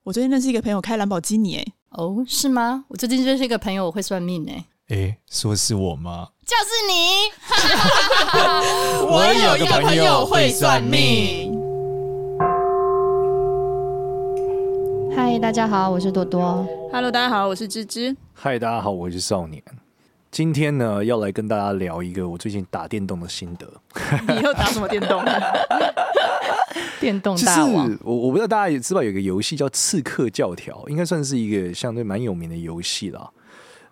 哎。我最近认识一个朋友开兰博基尼，哎，哦，是吗？我最近认识一个朋友，我会算命，哎，哎，说是我吗？就是你。我有一个朋友会算命。嗨，大家好，我是多多。Hello，大家好，我是芝芝。嗨，大家好，我是少年。今天呢，要来跟大家聊一个我最近打电动的心得。你又打什么电动？电动大王，就是我我不知道大家也知道有个游戏叫《刺客教条》，应该算是一个相对蛮有名的游戏啦。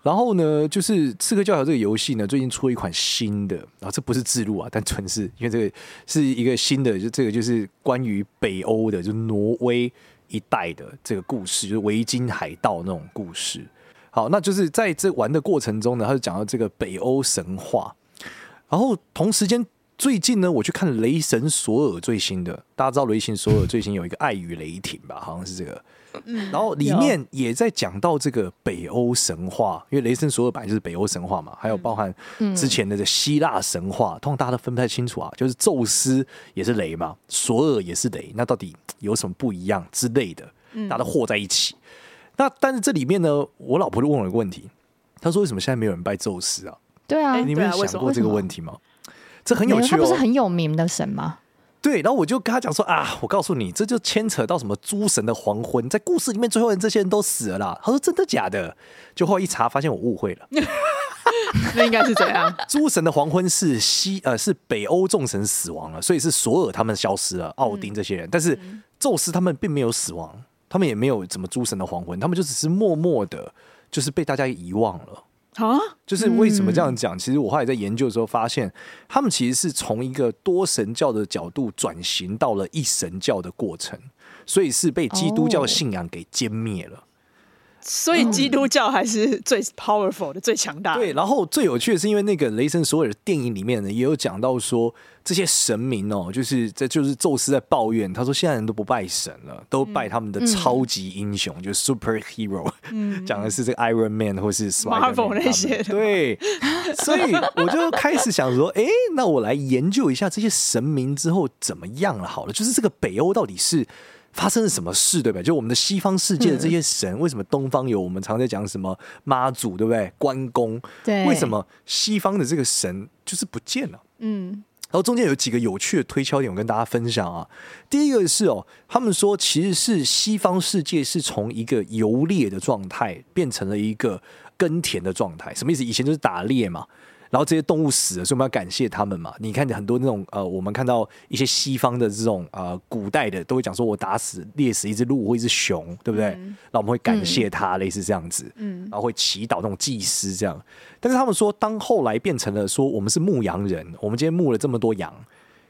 然后呢，就是《刺客教条》这个游戏呢，最近出了一款新的，然后这不是自录啊，但纯是因为这个是一个新的，就这个就是关于北欧的，就挪威一带的这个故事，就是维京海盗那种故事。好，那就是在这玩的过程中呢，他就讲到这个北欧神话，然后同时间。最近呢，我去看《雷神索尔》最新的，大家知道《雷神索尔》最新有一个《爱与雷霆》吧？好像是这个。然后里面也在讲到这个北欧神话，因为《雷神索尔》本来就是北欧神话嘛，还有包含之前的这希腊神话，通常大家都分不太清楚啊。就是宙斯也是雷嘛，索尔也是雷，那到底有什么不一样之类的？大家都和在一起。那但是这里面呢，我老婆就问我一个问题，她说：“为什么现在没有人拜宙斯啊？”对啊，你们有想过这个问题吗？这很有趣哦，他不是很有名的神吗？对，然后我就跟他讲说啊，我告诉你，这就牵扯到什么诸神的黄昏，在故事里面最后人这些人都死了啦。他说真的假的？就后来一查发现我误会了，那应该是怎样？诸神的黄昏是西呃是北欧众神死亡了，所以是索尔他们消失了，奥丁这些人，嗯、但是宙斯他们并没有死亡，他们也没有什么诸神的黄昏，他们就只是默默的，就是被大家遗忘了。啊，就是为什么这样讲？其实我后来在研究的时候发现，他们其实是从一个多神教的角度转型到了一神教的过程，所以是被基督教信仰给歼灭了。所以基督教还是最 powerful 的、最强大的。对，然后最有趣的是，因为那个《雷神索尔》电影里面呢，也有讲到说，这些神明哦，就是这就是宙斯在抱怨，他说现在人都不拜神了，都拜他们的超级英雄，嗯、就是 superhero，嗯、讲的是这个 Iron Man 或是 Marvel 那些。对，所以我就开始想说，哎，那我来研究一下这些神明之后怎么样了。好了，就是这个北欧到底是。发生了什么事，对不对？就我们的西方世界的这些神，嗯、为什么东方有？我们常在讲什么妈祖，对不对？关公，对，为什么西方的这个神就是不见了？嗯，然后中间有几个有趣的推敲点，我跟大家分享啊。第一个是哦，他们说其实是西方世界是从一个游猎的状态变成了一个耕田的状态，什么意思？以前就是打猎嘛。然后这些动物死了，所以我们要感谢他们嘛。你看很多那种呃，我们看到一些西方的这种呃古代的，都会讲说我打死猎死一只鹿或一只熊，对不对？嗯、然后我们会感谢他，嗯、类似这样子。嗯，然后会祈祷那种祭司这样。但是他们说，当后来变成了说我们是牧羊人，我们今天牧了这么多羊，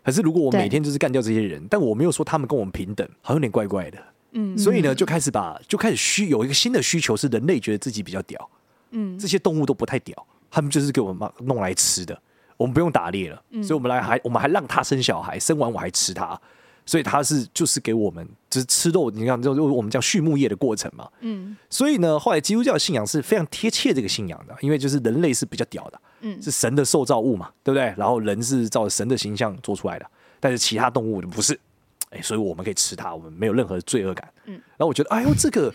可是如果我每天就是干掉这些人，但我没有说他们跟我们平等，好像有点怪怪的。嗯，所以呢，就开始把就开始需有一个新的需求，是人类觉得自己比较屌。嗯，这些动物都不太屌。他们就是给我们弄来吃的，我们不用打猎了，嗯、所以我们来还我们还让他生小孩，生完我还吃他，所以他是就是给我们就是吃肉，你看就是我们叫畜牧业的过程嘛，嗯，所以呢，后来基督教的信仰是非常贴切这个信仰的，因为就是人类是比较屌的，嗯，是神的受造物嘛，对不对？然后人是照神的形象做出来的，但是其他动物就不是，哎，所以我们可以吃它，我们没有任何的罪恶感，嗯，然后我觉得，哎呦，这个。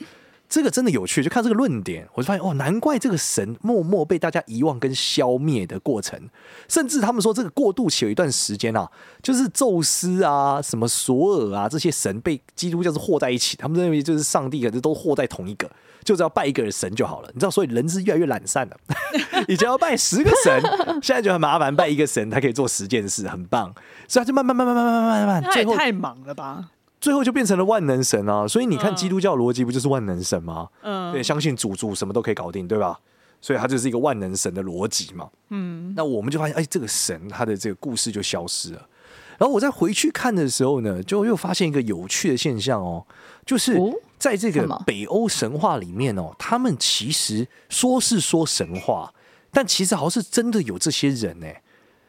这个真的有趣，就看这个论点，我就发现哦，难怪这个神默默被大家遗忘跟消灭的过程，甚至他们说这个过渡期有一段时间啊，就是宙斯啊、什么索尔啊这些神被基督教是和在一起，他们认为就是上帝可是都和在同一个，就只要拜一个神就好了。你知道，所以人是越来越懒散了，以前要拜十个神，现在就很麻烦，拜一个神他可以做十件事，很棒，所以他就慢慢慢慢慢慢慢慢慢，最后太忙了吧。最后就变成了万能神啊！所以你看基督教逻辑不就是万能神吗？嗯，对，相信主主什么都可以搞定，对吧？所以它就是一个万能神的逻辑嘛。嗯，那我们就发现，哎，这个神他的这个故事就消失了。然后我再回去看的时候呢，就又发现一个有趣的现象哦，就是在这个北欧神话里面哦，他们其实说是说神话，但其实好像是真的有这些人呢。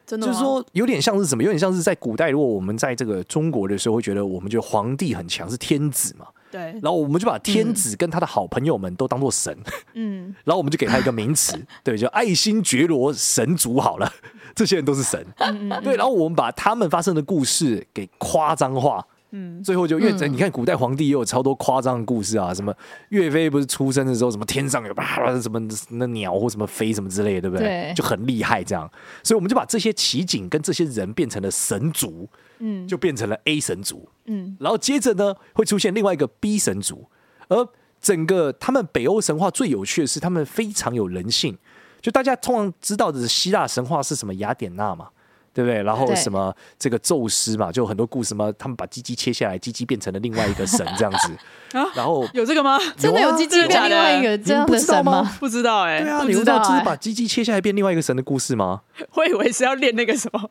真的，就是说有点像是什么？有点像是在古代，如果我们在这个中国的时候，会觉得我们觉得皇帝很强，是天子嘛。对，然后我们就把天子跟他的好朋友们都当做神，嗯，然后我们就给他一个名词，对，就爱新觉罗神族好了，这些人都是神，嗯嗯，对，然后我们把他们发生的故事给夸张化。嗯，最后就因为你看古代皇帝也有超多夸张的故事啊，什么岳飞不是出生的时候，什么天上有吧什么那鸟或什么飞什么之类的，对不对？对，就很厉害这样。所以我们就把这些奇景跟这些人变成了神族，嗯，就变成了 A 神族，嗯，然后接着呢会出现另外一个 B 神族，而整个他们北欧神话最有趣的是，他们非常有人性。就大家通常知道的希腊神话是什么雅典娜嘛？对不对？然后什么这个宙斯嘛，就很多故事嘛，他们把鸡鸡切下来，鸡鸡变成了另外一个神这样子。然后有这个吗？真的有鸡鸡变另外一个这样的神吗？不知道哎。对啊，你知道就是把鸡鸡切下来变另外一个神的故事吗？我以为是要练那个什么。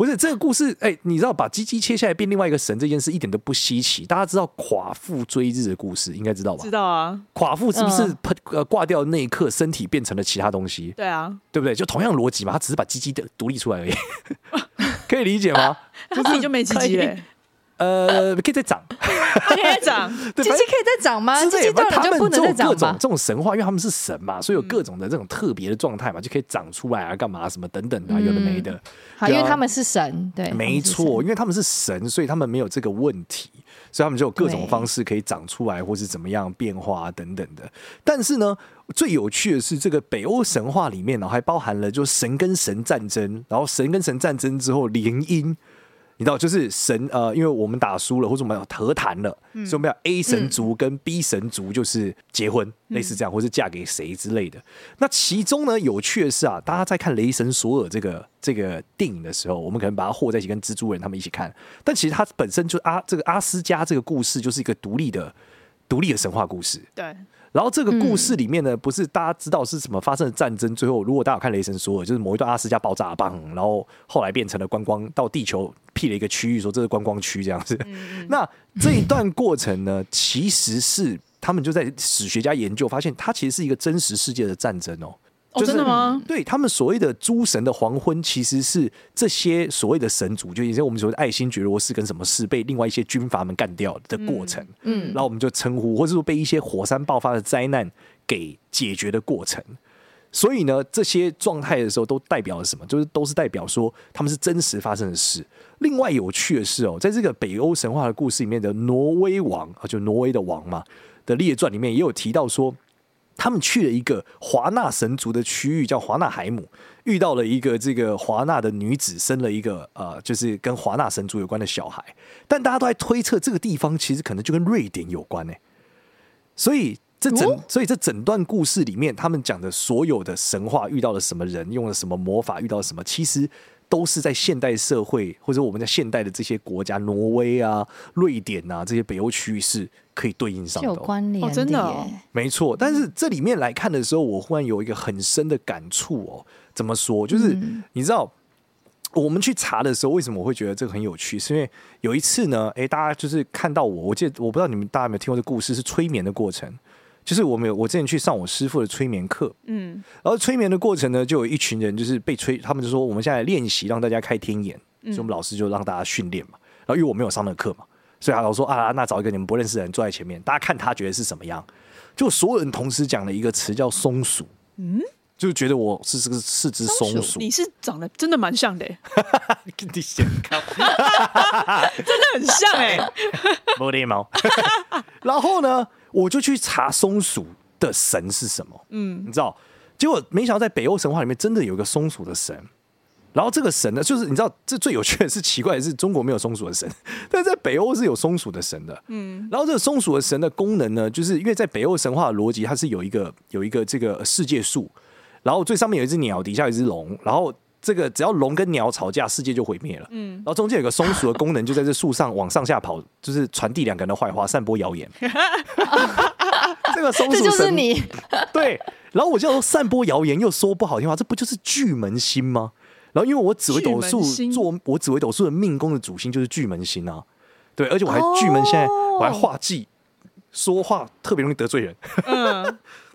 不是这个故事，哎，你知道把鸡鸡切下来变另外一个神这件事一点都不稀奇。大家知道寡妇追日的故事，应该知道吧？知道啊。寡妇是不是喷呃挂掉的那一刻，身体变成了其他东西？对啊，对不对？就同样逻辑嘛，他只是把鸡鸡的独立出来而已，可以理解吗？他自己就没鸡鸡嘞。呃，可以再长，可以再长，鸡鸡可以再长吗？鸡鸡断了就不能再长吗？这种这种神话，因为他们是神嘛，所以有各种的这种特别的状态嘛，就可以长出来啊，干嘛什么等等的，有的没的。好，因为他们是神，对，没错，因为他们是神，所以他们没有这个问题，所以他们就有各种方式可以长出来，或是怎么样变化等等的。但是呢，最有趣的是，这个北欧神话里面呢，还包含了就神跟神战争，然后神跟神战争之后联姻。你知道，就是神呃，因为我们打输了，或者我们要和谈了，嗯、所以我们要 A 神族跟 B 神族就是结婚，嗯、类似这样，或是嫁给谁之类的。嗯、那其中呢，有趣的是啊，大家在看《雷神索尔》这个这个电影的时候，我们可能把它和在一起，跟蜘蛛人他们一起看。但其实它本身就阿这个阿斯加这个故事，就是一个独立的独立的神话故事。对。然后这个故事里面呢，不是大家知道是什么发生的战争，最后如果大家有看《雷神说》，就是某一段阿斯加爆炸棒，然后后来变成了观光，到地球辟了一个区域，说这是观光区这样子。那这一段过程呢，其实是他们就在史学家研究发现，它其实是一个真实世界的战争哦。哦，真的吗？对，他们所谓的诸神的黄昏，其实是这些所谓的神族，就以前我们所谓的爱新觉罗氏跟什么氏被另外一些军阀们干掉的过程。嗯，然后我们就称呼，或者说被一些火山爆发的灾难给解决的过程。所以呢，这些状态的时候都代表了什么？就是都是代表说他们是真实发生的事。另外有趣的是哦，在这个北欧神话的故事里面的挪威王啊，就挪威的王嘛的列传里面也有提到说。他们去了一个华纳神族的区域，叫华纳海姆，遇到了一个这个华纳的女子，生了一个呃，就是跟华纳神族有关的小孩。但大家都在推测，这个地方其实可能就跟瑞典有关呢。所以这整，所以这整段故事里面，他们讲的所有的神话，遇到了什么人，用了什么魔法，遇到了什么，其实。都是在现代社会，或者我们在现代的这些国家，挪威啊、瑞典啊这些北欧区域是可以对应上的，有关联的、哦，真的、哦，没错。但是这里面来看的时候，我忽然有一个很深的感触哦。怎么说？就是、嗯、你知道，我们去查的时候，为什么我会觉得这个很有趣？是因为有一次呢，哎，大家就是看到我，我记得我不知道你们大家有没有听过这故事，是催眠的过程。就是我们有，我之前去上我师傅的催眠课，嗯，然后催眠的过程呢，就有一群人就是被催，他们就说我们现在练习让大家开天眼，嗯、所以我们老师就让大家训练嘛。然后因为我没有上那个课嘛，所以他老说啊，那找一个你们不认识的人坐在前面，大家看他觉得是什么样。就所有人同时讲了一个词叫松鼠，嗯，就觉得我是这个是只松鼠。你是长得真的蛮像的，跟 你先看，真的很像哎，没礼貌。然后呢？我就去查松鼠的神是什么，嗯，你知道？结果没想到在北欧神话里面真的有一个松鼠的神，然后这个神呢，就是你知道，这最有趣的是奇怪的是中国没有松鼠的神，但是在北欧是有松鼠的神的，嗯。然后这个松鼠的神的功能呢，就是因为在北欧神话的逻辑，它是有一个有一个这个世界树，然后最上面有一只鸟，底下有一只龙，然后。这个只要龙跟鸟吵架，世界就毁灭了。嗯，然后中间有个松鼠的功能，就在这树上往上下跑，就是传递两个人的坏话，散播谣言。这个松鼠就是你 对。然后我就说散播谣言，又说不好听话，这不就是巨门星吗？然后因为我紫微斗数做我紫微斗数的命宫的主星就是巨门星啊，对，而且我还巨门现在我还化技。说话特别容易得罪人。嗯，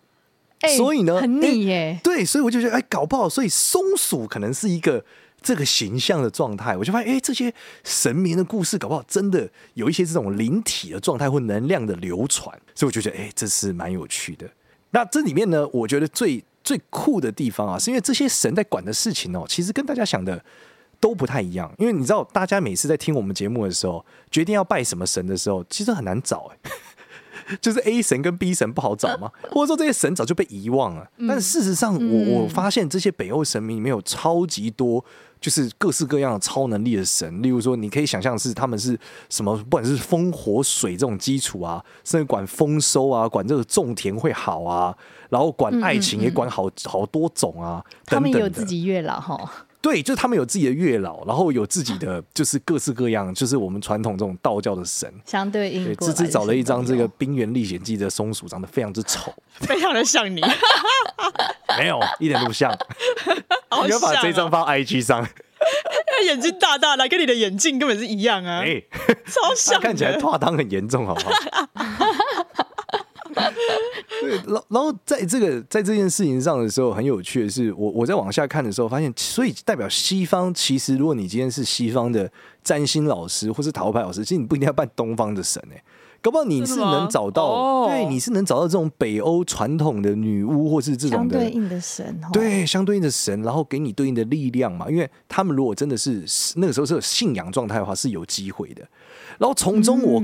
所以呢，很腻耶。对，所以我就觉得，哎，搞不好，所以松鼠可能是一个这个形象的状态。我就发现，哎，这些神明的故事，搞不好真的有一些这种灵体的状态或能量的流传。所以我就觉得，哎，这是蛮有趣的。那这里面呢，我觉得最最酷的地方啊，是因为这些神在管的事情哦，其实跟大家想的都不太一样。因为你知道，大家每次在听我们节目的时候，决定要拜什么神的时候，其实很难找哎。就是 A 神跟 B 神不好找吗？或者说这些神早就被遗忘了？但是事实上，我我发现这些北欧神明里面有超级多，就是各式各样的超能力的神。例如说，你可以想象是他们是什么，不管是风火水这种基础啊，甚至管丰收啊，管这个种田会好啊，然后管爱情也管好好多种啊。他们有自己月老哈。对，就是他们有自己的月老，然后有自己的，就是各式各样，就是我们传统这种道教的神。相对应，对，芝芝找了一张这个《冰原历险记》的松鼠，长得非常之丑，非常的像你，没有一点都不像。你要把这张发 IG 上，他眼睛大大的，跟你的眼镜根本是一样啊，哎，超像，看起来脱汤很严重，好不好？对，然然后在这个在这件事情上的时候，很有趣的是，我我在往下看的时候，发现，所以代表西方，其实如果你今天是西方的占星老师或是塔罗牌老师，其实你不一定要拜东方的神哎，搞不好你是能找到，哦、对，你是能找到这种北欧传统的女巫或是这种的相对应的神，对，相对应的神，然后给你对应的力量嘛，因为他们如果真的是那个时候是有信仰状态的话，是有机会的。然后从中，我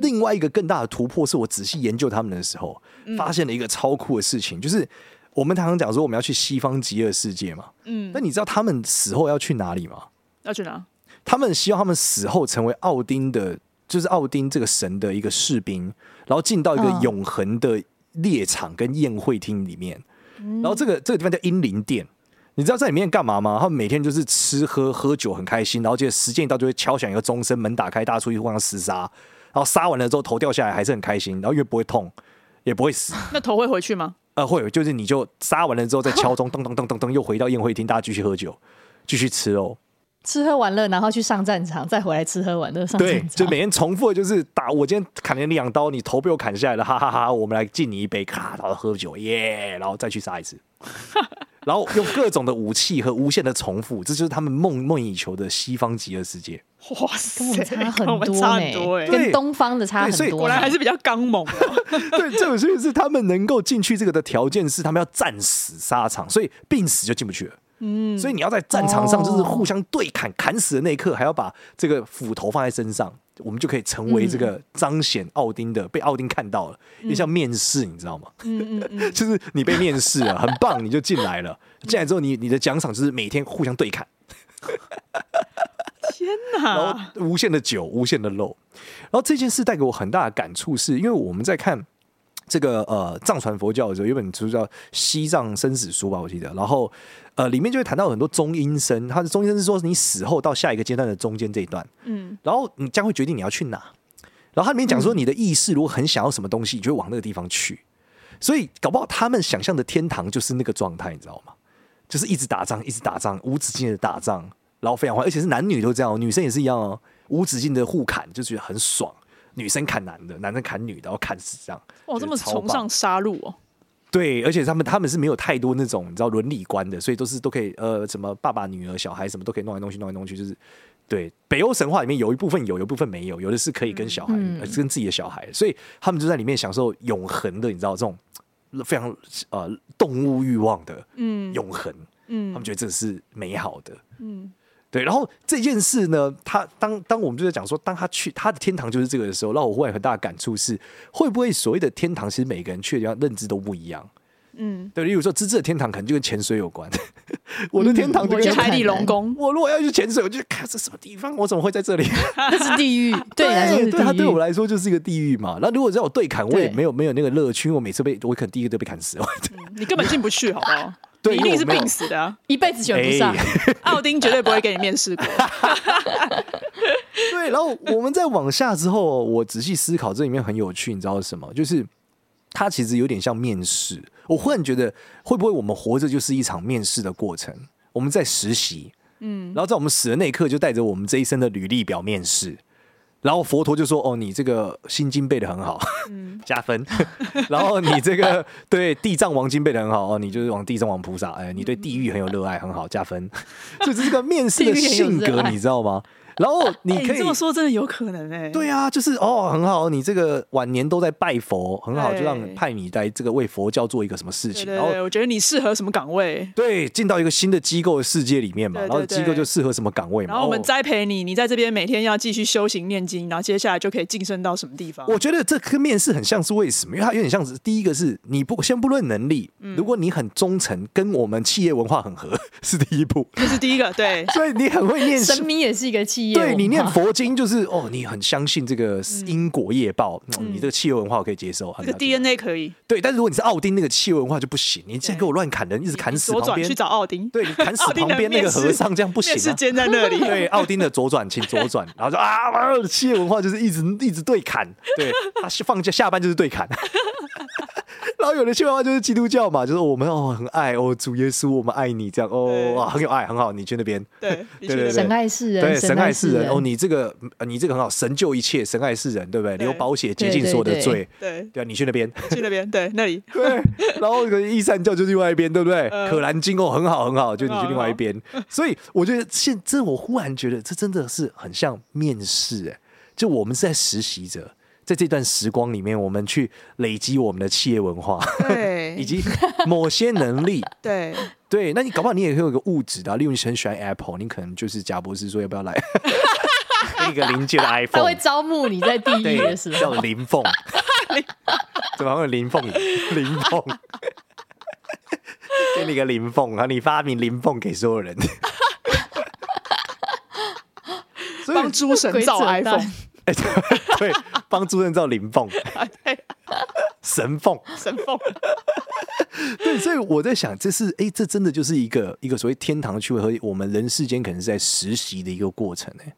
另外一个更大的突破是我仔细研究他们的时候，发现了一个超酷的事情，就是我们常常讲说我们要去西方极乐世界嘛，嗯，那你知道他们死后要去哪里吗？要去哪？他们希望他们死后成为奥丁的，就是奥丁这个神的一个士兵，然后进到一个永恒的猎场跟宴会厅里面，然后这个这个地方叫英灵殿。你知道在里面干嘛吗？他们每天就是吃喝喝酒很开心，然后接着时间一到就会敲响一个钟声，门打开，大家出去互相厮杀，然后杀完了之后头掉下来还是很开心，然后因为不会痛，也不会死。那头会回去吗？呃，会，就是你就杀完了之后再敲钟，噔噔噔噔噔，又回到宴会厅，大家继续喝酒，继续吃哦，吃喝玩乐，然后去上战场，再回来吃喝玩乐上战场。对，就每天重复的就是打，我今天砍了你两刀，你头被我砍下来了，哈哈哈哈！我们来敬你一杯，咔，然后喝酒，耶，然后再去杀一次。然后用各种的武器和无限的重复，这就是他们梦梦以求的西方极乐世界。哇塞，跟我们差很多哎，跟东方的差很多，所以果然还是比较刚猛。对，这种就是他们能够进去这个的条件是，他们要战死沙场，所以病死就进不去了。嗯，所以你要在战场上就是互相对砍，砍死的那一刻还要把这个斧头放在身上。我们就可以成为这个彰显奥丁的，被奥丁看到了，也像面试，你知道吗？嗯嗯嗯，就是你被面试了，很棒，你就进来了。进来之后你，你你的奖赏就是每天互相对砍。天哪！然后无限的酒，无限的肉。然后这件事带给我很大的感触，是因为我们在看这个呃藏传佛教的时候，有本书叫《西藏生死书》吧，我记得。然后。呃，里面就会谈到很多中阴身，它的中阴身是说你死后到下一个阶段的中间这一段，嗯，然后你将会决定你要去哪，然后它里面讲说你的意识如果很想要什么东西，你就会往那个地方去，所以搞不好他们想象的天堂就是那个状态，你知道吗？就是一直打仗，一直打仗，无止境的打仗，然后非常坏，而且是男女都这样，女生也是一样哦，无止境的互砍，就觉得很爽，女生砍男的，男生砍女的，然后砍死这样，哇，这么崇尚杀戮哦。对，而且他们他们是没有太多那种你知道伦理观的，所以都是都可以呃什么爸爸女儿小孩什么都可以弄来弄去弄来弄去，就是对北欧神话里面有一部分有，有一部分没有，有的是可以跟小孩、嗯、跟自己的小孩，所以他们就在里面享受永恒的，你知道这种非常呃动物欲望的嗯。永恒，嗯，他们觉得这是美好的，嗯。对，然后这件事呢，他当当我们就在讲说，当他去他的天堂就是这个的时候，让我忽然很大的感触是，会不会所谓的天堂，其实每个人去的地方认知都不一样。嗯，对，例如说芝芝的天堂可能就跟潜水有关，我的天堂就跟海底龙宫。我如果要去潜水，我就看这什么地方，我怎么会在这里？那是地狱，对，对，对他对我来说就是一个地狱嘛。那如果让我对砍，我也没有没有那个乐趣，因为我每次被我可能第一个都被砍死了。你根本进不去，好不好？对，一定是病死的，啊，一辈子选不上。奥丁绝对不会给你面试过。对，然后我们再往下之后，我仔细思考，这里面很有趣，你知道是什么？就是它其实有点像面试。我忽然觉得，会不会我们活着就是一场面试的过程？我们在实习，嗯，然后在我们死的那一刻，就带着我们这一生的履历表面试。然后佛陀就说：“哦，你这个心经背的很好，加分。然后你这个对地藏王经背的很好哦，你就是往地藏王菩萨，哎，你对地狱很有热爱，很好，加分。就这是个面试的性格，你知道吗？”然后你可以、欸、这么说，真的有可能哎、欸。对啊，就是哦，很好，你这个晚年都在拜佛，很好，就让派你来这个为佛教做一个什么事情。然后我觉得你适合什么岗位？对，进到一个新的机构的世界里面嘛，然后机构就适合什么岗位嘛。然后我们栽培你，你在这边每天要继续修行念经，然后接下来就可以晋升到什么地方？我觉得这跟面试很像是为什么？因为它有点像是第一个是你不先不论能力，嗯、如果你很忠诚，跟我们企业文化很合，是第一步，这是第一个。对，所以你很会念神明也是一个企业，对你念佛。经就是哦，你很相信这个因果业报，你这个企业文化我可以接受，这个 DNA 可以。对，但是如果你是奥丁那个企业文化就不行，你现在给我乱砍人，一直砍死旁边。去找奥丁，对，你砍死 旁边那个和尚，这样不行、啊。时间在那里。对，奥丁的左转，请左转，然后就啊，企业文化就是一直一直对砍，对，他放假下班就是对砍。然后有的企业文化就是基督教嘛，就是我们哦很爱哦主耶稣，我们爱你这样哦哇很有爱，很好，你去那边。对 对对对，神爱世人，对神爱世人哦，你这个你这个很好，神救一切，神爱世人，对不对？流宝血洁净所有的罪，对对啊，你去那边，去那边，对那里，对。然后个一三教就另外一边，对不对？可兰经哦很好很好，就你去另外一边。所以我觉得现这我忽然觉得这真的是很像面试哎，就我们是在实习者。在这段时光里面，我们去累积我们的企业文化，对，以及某些能力，对对。那你搞不好你也会有一个物质的，例如你很喜欢 Apple，你可能就是贾博士说要不要来 一个临界的 iPhone，他会招募你在地狱的时候，叫林凤，怎么会有林凤？林凤，给你个林凤啊！你发明林凤给所有人，帮诸神造 iPhone。哎，对，帮助人造灵凤，神凤，神凤，对，所以我在想，这是哎，这真的就是一个一个所谓天堂趣味和我们人世间可能是在实习的一个过程哎，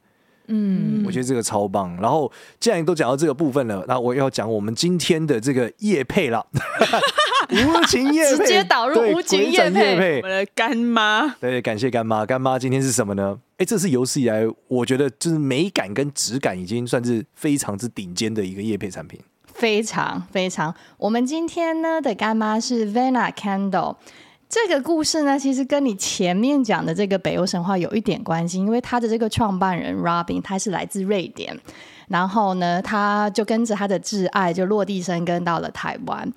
嗯，我觉得这个超棒。然后既然都讲到这个部分了，那我要讲我们今天的这个叶配了，无情叶配，直接导入无情叶配，我的干妈，对，感谢干妈，干妈今天是什么呢？哎，这是有史以来我觉得就是美感跟质感已经算是非常之顶尖的一个业配产品，非常非常。我们今天呢的干妈是 Vana Candle，这个故事呢其实跟你前面讲的这个北欧神话有一点关系，因为他的这个创办人 Robin 他是来自瑞典，然后呢他就跟着他的挚爱就落地生根到了台湾。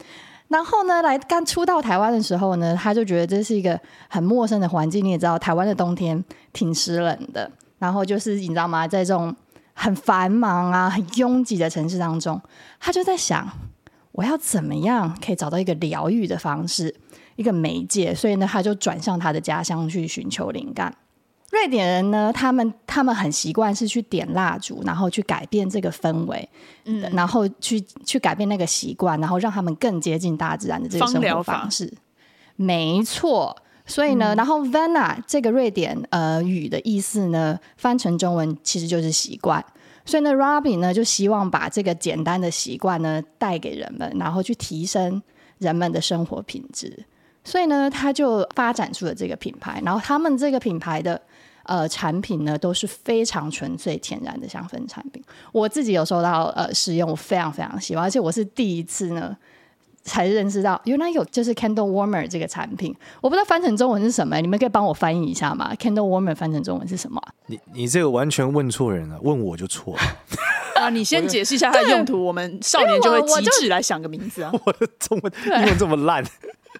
然后呢，来刚初到台湾的时候呢，他就觉得这是一个很陌生的环境。你也知道，台湾的冬天挺湿冷的。然后就是你知道吗，在这种很繁忙啊、很拥挤的城市当中，他就在想，我要怎么样可以找到一个疗愈的方式，一个媒介。所以呢，他就转向他的家乡去寻求灵感。瑞典人呢，他们他们很习惯是去点蜡烛，然后去改变这个氛围，嗯，然后去去改变那个习惯，然后让他们更接近大自然的这个生活方式。没错，所以呢，嗯、然后 Vana 这个瑞典呃语的意思呢，翻成中文其实就是习惯。所以呢，Robin 呢就希望把这个简单的习惯呢带给人们，然后去提升人们的生活品质。所以呢，他就发展出了这个品牌，然后他们这个品牌的。呃，产品呢都是非常纯粹天然的香氛产品。我自己有收到呃使用，我非常非常喜欢，而且我是第一次呢才认识到原来有就是 Candle Warmer 这个产品。我不知道翻成中文是什么，你们可以帮我翻译一下吗？Candle Warmer 翻成中文是什么？你你这个完全问错人了，问我就错了。啊，你先解释一下它的用途，我们少年就会机智来想个名字啊。我的中文英文这么烂。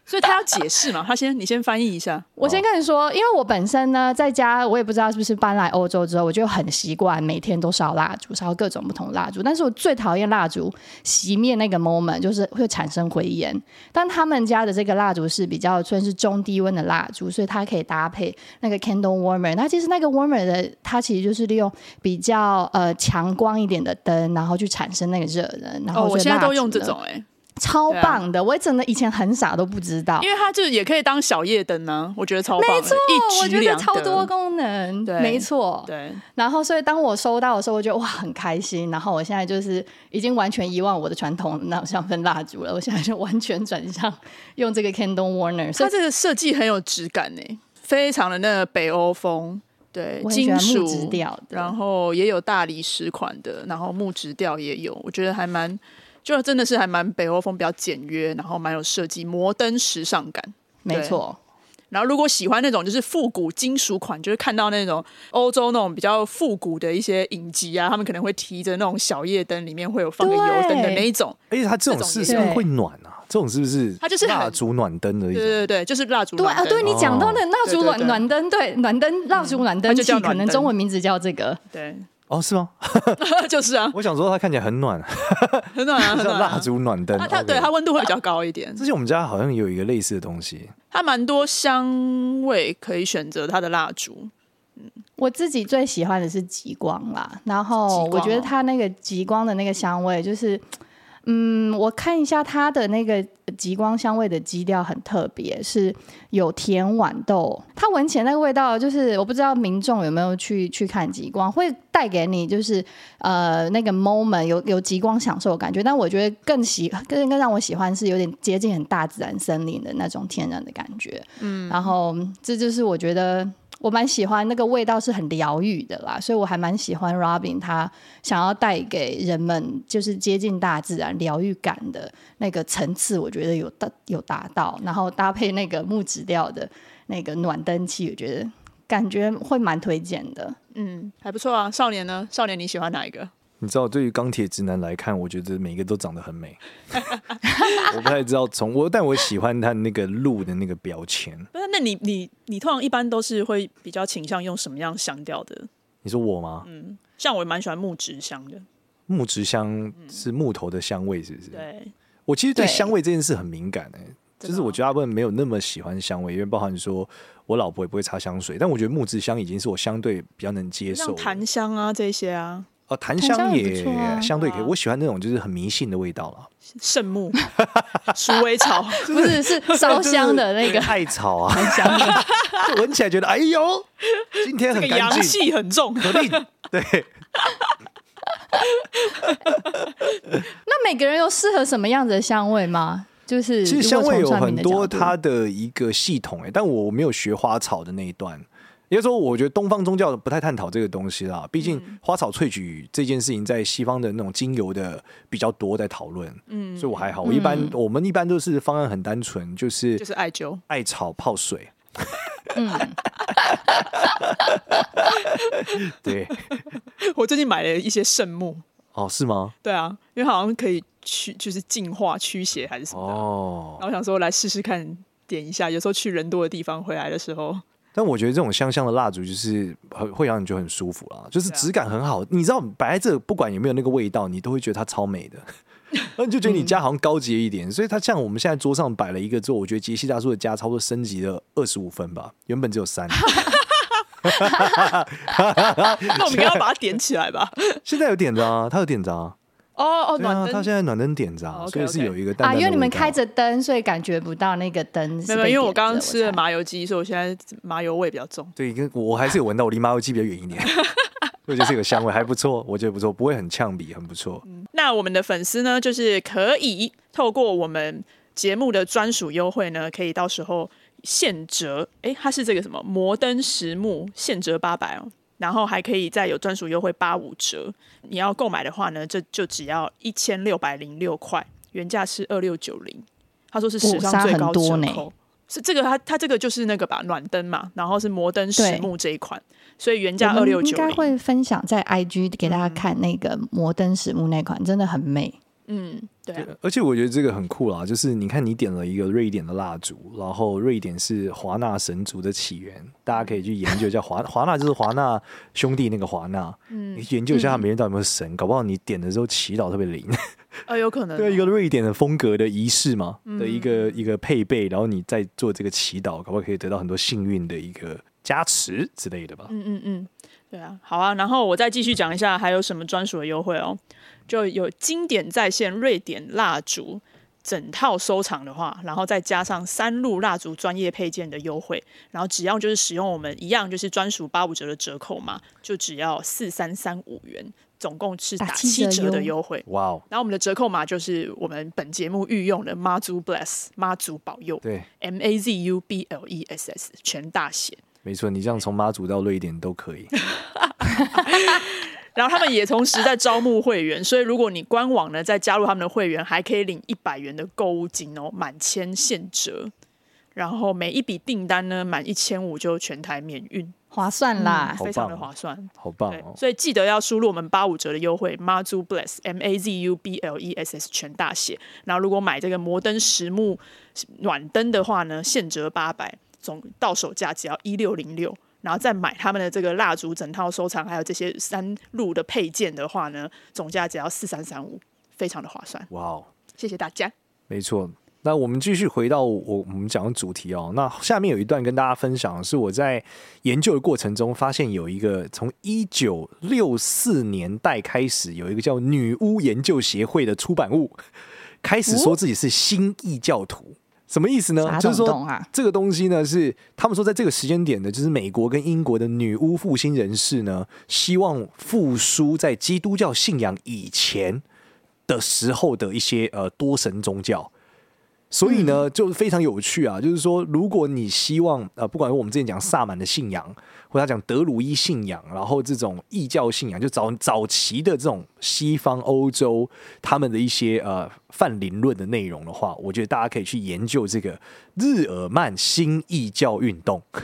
所以他要解释嘛？他先，你先翻译一下。我先跟你说，因为我本身呢，在家我也不知道是不是搬来欧洲之后，我就很习惯每天都烧蜡烛，烧各种不同蜡烛。但是我最讨厌蜡烛熄灭那个 moment，就是会产生灰烟。但他们家的这个蜡烛是比较算是中低温的蜡烛，所以它可以搭配那个 candle warmer。那其实那个 warmer 的，它其实就是利用比较呃强光一点的灯，然后去产生那个热能。然后我现在都用这种哎、欸。超棒的，啊、我真的以前很傻都不知道，因为它就是也可以当小夜灯呢，我觉得超棒，没错，我觉得超多功能，对，没错，对。然后，所以当我收到的时候，我觉得哇，很开心。然后，我现在就是已经完全遗忘我的传统那种香氛蜡烛了，我现在就完全转向用这个 Candle Warner。它这个设计很有质感呢，非常的那个北欧风。对，金属调然后也有大理石款的，然后木质调也有，我觉得还蛮，就真的是还蛮北欧风，比较简约，然后蛮有设计，摩登时尚感，没错。然后，如果喜欢那种就是复古金属款，就是看到那种欧洲那种比较复古的一些影集啊，他们可能会提着那种小夜灯，里面会有放个油灯的那一种。而且它这种是是不是会暖啊？这种是不是？它就是蜡烛暖灯的一种。对对对，就是蜡烛。对啊，对你讲到那蜡烛暖暖灯，对暖灯蜡烛暖灯器，可能中文名字叫这个。对。哦，是吗？就是啊，我想说它看起来很暖，很暖啊，像蜡烛暖灯。它对它温度会比较高一点。之前我们家好像也有一个类似的东西，它蛮多香味可以选择它的蜡烛。嗯，我自己最喜欢的是极光啦，然后我觉得它那个极光的那个香味就是。嗯，我看一下它的那个极光香味的基调很特别，是有甜豌豆。它闻起来那个味道，就是我不知道民众有没有去去看极光，会带给你就是呃那个 moment 有有极光享受的感觉。但我觉得更喜更更让我喜欢是有点接近很大自然森林的那种天然的感觉。嗯，然后这就是我觉得。我蛮喜欢那个味道，是很疗愈的啦，所以我还蛮喜欢 Robin 他想要带给人们就是接近大自然疗愈感的那个层次，我觉得有达有达到，然后搭配那个木质调的那个暖灯器，我觉得感觉会蛮推荐的。嗯，还不错啊。少年呢？少年你喜欢哪一个？你知道，对于钢铁直男来看，我觉得每一个都长得很美。我不太知道从我，但我喜欢他那个鹿的那个标签。不是，那你你你通常一般都是会比较倾向用什么样香调的？你说我吗？嗯，像我蛮喜欢木质香的。木质香是木头的香味，是不是？对。我其实对香味这件事很敏感哎、欸，就是我觉得大部分没有那么喜欢香味，因为包含说我老婆也不会擦香水，但我觉得木质香已经是我相对比较能接受，像檀香啊这些啊。哦，檀香也相对可以，我喜欢那种就是很迷信的味道了。圣木、鼠尾草，不是是烧香的那个 艾草啊，檀香的，闻起来觉得哎呦，今天很阳气很重，对。那每个人有适合什么样子的香味吗？就是其实香味有很多它的一个系统哎，但我没有学花草的那一段。也就是说，我觉得东方宗教不太探讨这个东西啦。毕竟花草萃取这件事情，在西方的那种精油的比较多在讨论。嗯，所以我还好。我一般、嗯、我们一般都是方案很单纯，就是就是艾灸、艾草泡水。嗯，对。我最近买了一些圣木。哦，是吗？对啊，因为好像可以驱，就是净化驱邪还是什么的。哦。然后我想说来试试看，点一下。有时候去人多的地方回来的时候。但我觉得这种香香的蜡烛就是很会让你觉得很舒服啦，就是质感很好。你知道摆在这不管有没有那个味道，你都会觉得它超美的，那你就觉得你家好像高级一点。所以它像我们现在桌上摆了一个之后，我觉得杰西大叔的家差不多升级了二十五分吧，原本只有三。那我们应该要把它点起来吧？现在有点着啊，它有点着啊。哦哦，对啊，它现在暖灯点着，所以是有一个淡淡啊，因为你们开着灯，所以感觉不到那个灯。没有，因为我刚刚吃了麻油鸡，所以我现在麻油味比较重。对，跟我还是有闻到，我离麻油鸡比较远一点。我觉得这个香味还不错，我觉得不错，不会很呛鼻，很不错。嗯，那我们的粉丝呢，就是可以透过我们节目的专属优惠呢，可以到时候现折。哎，它是这个什么摩登实木现折八百哦。然后还可以再有专属优惠八五折，你要购买的话呢，这就只要一千六百零六块，原价是二六九零。他说是史上最高折扣，是这个他他这个就是那个吧暖灯嘛，然后是摩登实木这一款，所以原价二六九零。应该会分享在 IG 给大家看那个摩登实木那款，真的很美。嗯，对，啊、对，而且我觉得这个很酷啦，就是你看，你点了一个瑞典的蜡烛，然后瑞典是华纳神族的起源，大家可以去研究一下华 华纳就是华纳兄弟那个华纳，嗯，你研究一下他每天到底有没有神，嗯、搞不好你点的时候祈祷特别灵，啊、呃，有可能，对，一个瑞典的风格的仪式嘛，嗯、的一个一个配备，然后你再做这个祈祷，搞不好可以得到很多幸运的一个加持之类的吧，嗯嗯嗯，对啊，好啊，然后我再继续讲一下还有什么专属的优惠哦。就有经典在线瑞典蜡烛整套收藏的话，然后再加上三路蜡烛专业配件的优惠，然后只要就是使用我们一样就是专属八五折的折扣嘛，就只要四三三五元，总共是打七折的优惠。哇哦！然后我们的折扣码就是我们本节目御用的妈祖 Bless 妈祖保佑，对，M A Z U B L E S S 全大写。没错，你这样从妈祖到瑞典都可以。然后他们也同时在招募会员，所以如果你官网呢再加入他们的会员，还可以领一百元的购物金哦，满千现折。然后每一笔订单呢满一千五就全台免运，划算啦，嗯、非常的划算，好棒哦！所以记得要输入我们八五折的优惠，Mazu Bless M A Z U B L E S S 全大写。然后如果买这个摩登实木暖灯的话呢，现折八百，总到手价只要一六零六。然后再买他们的这个蜡烛整套收藏，还有这些三路的配件的话呢，总价只要四三三五，非常的划算。哇哦，谢谢大家。没错，那我们继续回到我我们讲的主题哦。那下面有一段跟大家分享，是我在研究的过程中发现有一个从一九六四年代开始有一个叫女巫研究协会的出版物，开始说自己是新异教徒。什么意思呢？啊、就是说，这个东西呢，是他们说在这个时间点呢，就是美国跟英国的女巫复兴人士呢，希望复苏在基督教信仰以前的时候的一些呃多神宗教。所以呢，就是非常有趣啊！就是说，如果你希望呃，不管我们之前讲萨满的信仰，或者他讲德鲁伊信仰，然后这种异教信仰，就早早期的这种西方欧洲他们的一些呃泛灵论的内容的话，我觉得大家可以去研究这个日耳曼新异教运动。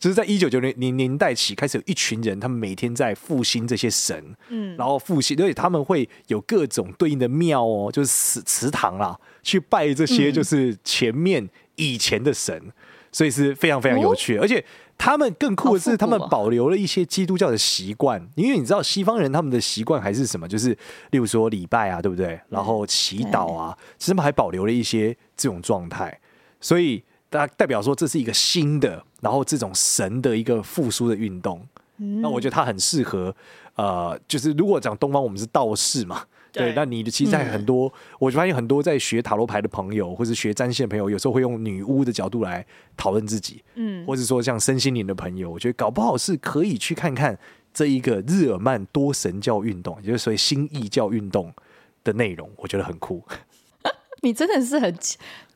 就是在一九九零年年代起，开始有一群人，他们每天在复兴这些神，嗯，然后复兴，而且他们会有各种对应的庙哦，就是祠祠堂啦，去拜这些就是前面以前的神，嗯、所以是非常非常有趣。哦、而且他们更酷的是，他们保留了一些基督教的习惯，因为你知道西方人他们的习惯还是什么，就是例如说礼拜啊，对不对？然后祈祷啊，嗯、其实他们还保留了一些这种状态，所以。大家代表说，这是一个新的，然后这种神的一个复苏的运动。嗯、那我觉得它很适合，呃，就是如果讲东方，我们是道士嘛，对，那你的其实在很多，嗯、我就发现很多在学塔罗牌的朋友，或是学占星的朋友，有时候会用女巫的角度来讨论自己，嗯，或者说像身心灵的朋友，我觉得搞不好是可以去看看这一个日耳曼多神教运动，也就是所谓新异教运动的内容，我觉得很酷。你真的是很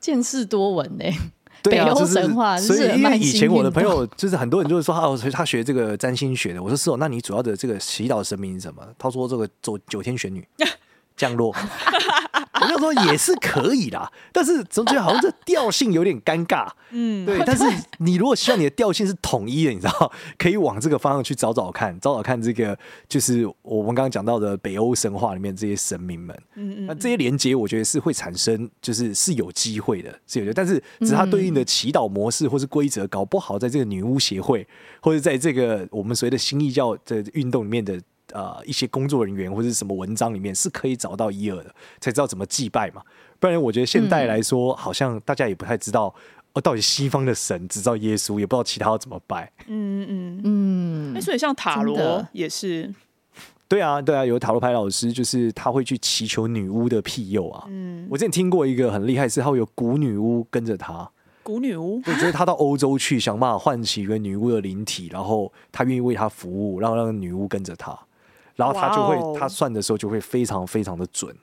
见识多闻呢。对啊，就是所以，因为以前我的朋友 就是很多人就是说，哦，他学这个占星学的。我说是哦，那你主要的这个祈祷神明是什么？他说这个九九天玄女降落。我就说也是可以啦，但是总觉得好像这调性有点尴尬。嗯，对。但是你如果希望你的调性是统一的，你知道，可以往这个方向去找找看，找找看这个就是我们刚刚讲到的北欧神话里面这些神明们。嗯嗯。那这些连接，我觉得是会产生，就是是有机会的，是有的。但是只是它对应的祈祷模式或是规则，搞不好在这个女巫协会，或者在这个我们所谓的新异教的运动里面的。呃，一些工作人员或者是什么文章里面是可以找到伊尔的，才知道怎么祭拜嘛。不然我觉得现代来说，嗯、好像大家也不太知道哦，到底西方的神只知道耶稣，也不知道其他要怎么拜。嗯嗯嗯。那、嗯、所以像塔罗也是，对啊对啊，有塔罗牌老师就是他会去祈求女巫的庇佑啊。嗯，我之前听过一个很厉害，是他会有古女巫跟着他。古女巫，我觉得他到欧洲去，想办法唤起一个女巫的灵体，然后他愿意为他服务，然后让女巫跟着他。然后他就会，Wow. 他算的时候就会非常非常的准，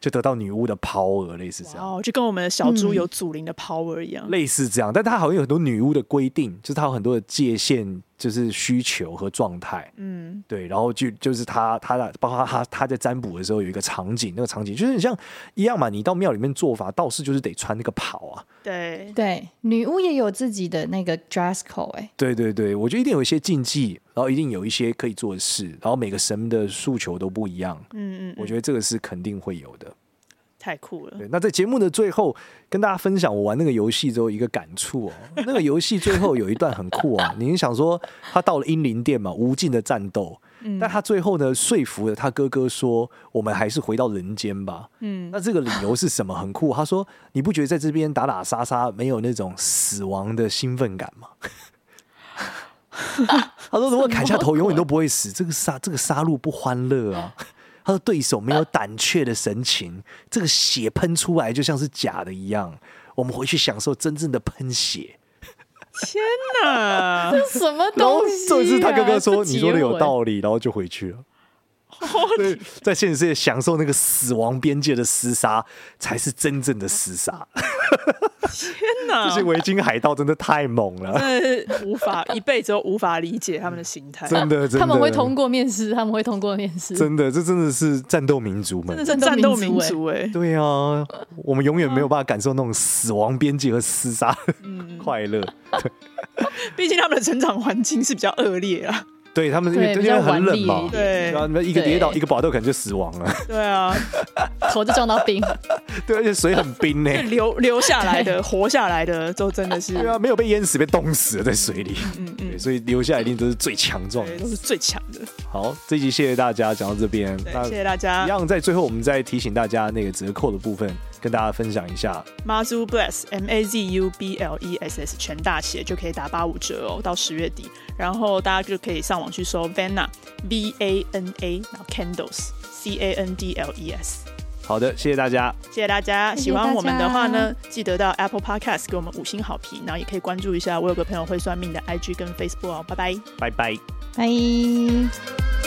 就得到女巫的 power，类似这样。哦，就跟我们的小猪有祖灵的 power 一样，嗯，类似这样。但他好像有很多女巫的规定，就是他有很多的界限。就是需求和状态，嗯，对，然后就就是他他的，包括他他在占卜的时候有一个场景，那个场景就是你像一样嘛，你到庙里面做法，道士就是得穿那个袍啊，对。对，女巫也有自己的那个 dress code，哎，对对对，我觉得一定有一些禁忌，然后一定有一些可以做的事，然后每个神的诉求都不一样，嗯，嗯嗯，我觉得这个是肯定会有的。太酷了！对，那在节目的最后，跟大家分享我玩那个游戏之后一个感触哦。那个游戏最后有一段很酷啊，你想说他到了英灵殿嘛，无尽的战斗，嗯，但他最后呢说服了他哥哥说，我们还是回到人间吧。嗯，那这个理由是什么？很酷，他说你不觉得在这边打打杀杀没有那种死亡的兴奋感吗？他说如果砍下头永远都不会死，这个杀这个杀戮不欢乐啊。他的对手没有胆怯的神情，这个血喷出来就像是假的一样。我们回去享受真正的喷血。天哪，这什么东西啊？这次他哥哥说，你说的有道理，然后就回去了。对，在现实世界享受那个死亡边界的厮杀，才是真正的厮杀。天哪，这些维京海盗真的太猛了，真的无法一辈子都无法理解他们的心态。真的，真的，他们会通过面试，他们会通过面试。真的，这真的是战斗民族们，真的是战斗民族哎。对啊，我们永远没有办法感受那种死亡边界和厮杀 快乐。毕竟他们的成长环境是比较恶劣啊。对他们因为因为很冷嘛，对，然后一个跌倒，一个宝豆可能就死亡了。对啊，头就撞到冰。对，而且水很冰呢，流流下来的、活下来的都真的是。对啊，没有被淹死，被冻死了在水里。嗯嗯，所以留下来一定都是最强壮，都是最强的。好，这一集谢谢大家，讲到这边，谢谢大家。一样在最后，我们再提醒大家那个折扣的部分。跟大家分享一下，Mazu Bless M A Z U B L E S S 全大写就可以打八五折哦，到十月底，然后大家就可以上网去搜 Vana V A N A，然后 Candles C A N D L E S。好的，谢谢大家，谢谢大家。喜欢我们的话呢，记得到 Apple Podcast 给我们五星好评，然后也可以关注一下我有个朋友会算命的 IG 跟 Facebook 哦，拜拜，拜拜，拜。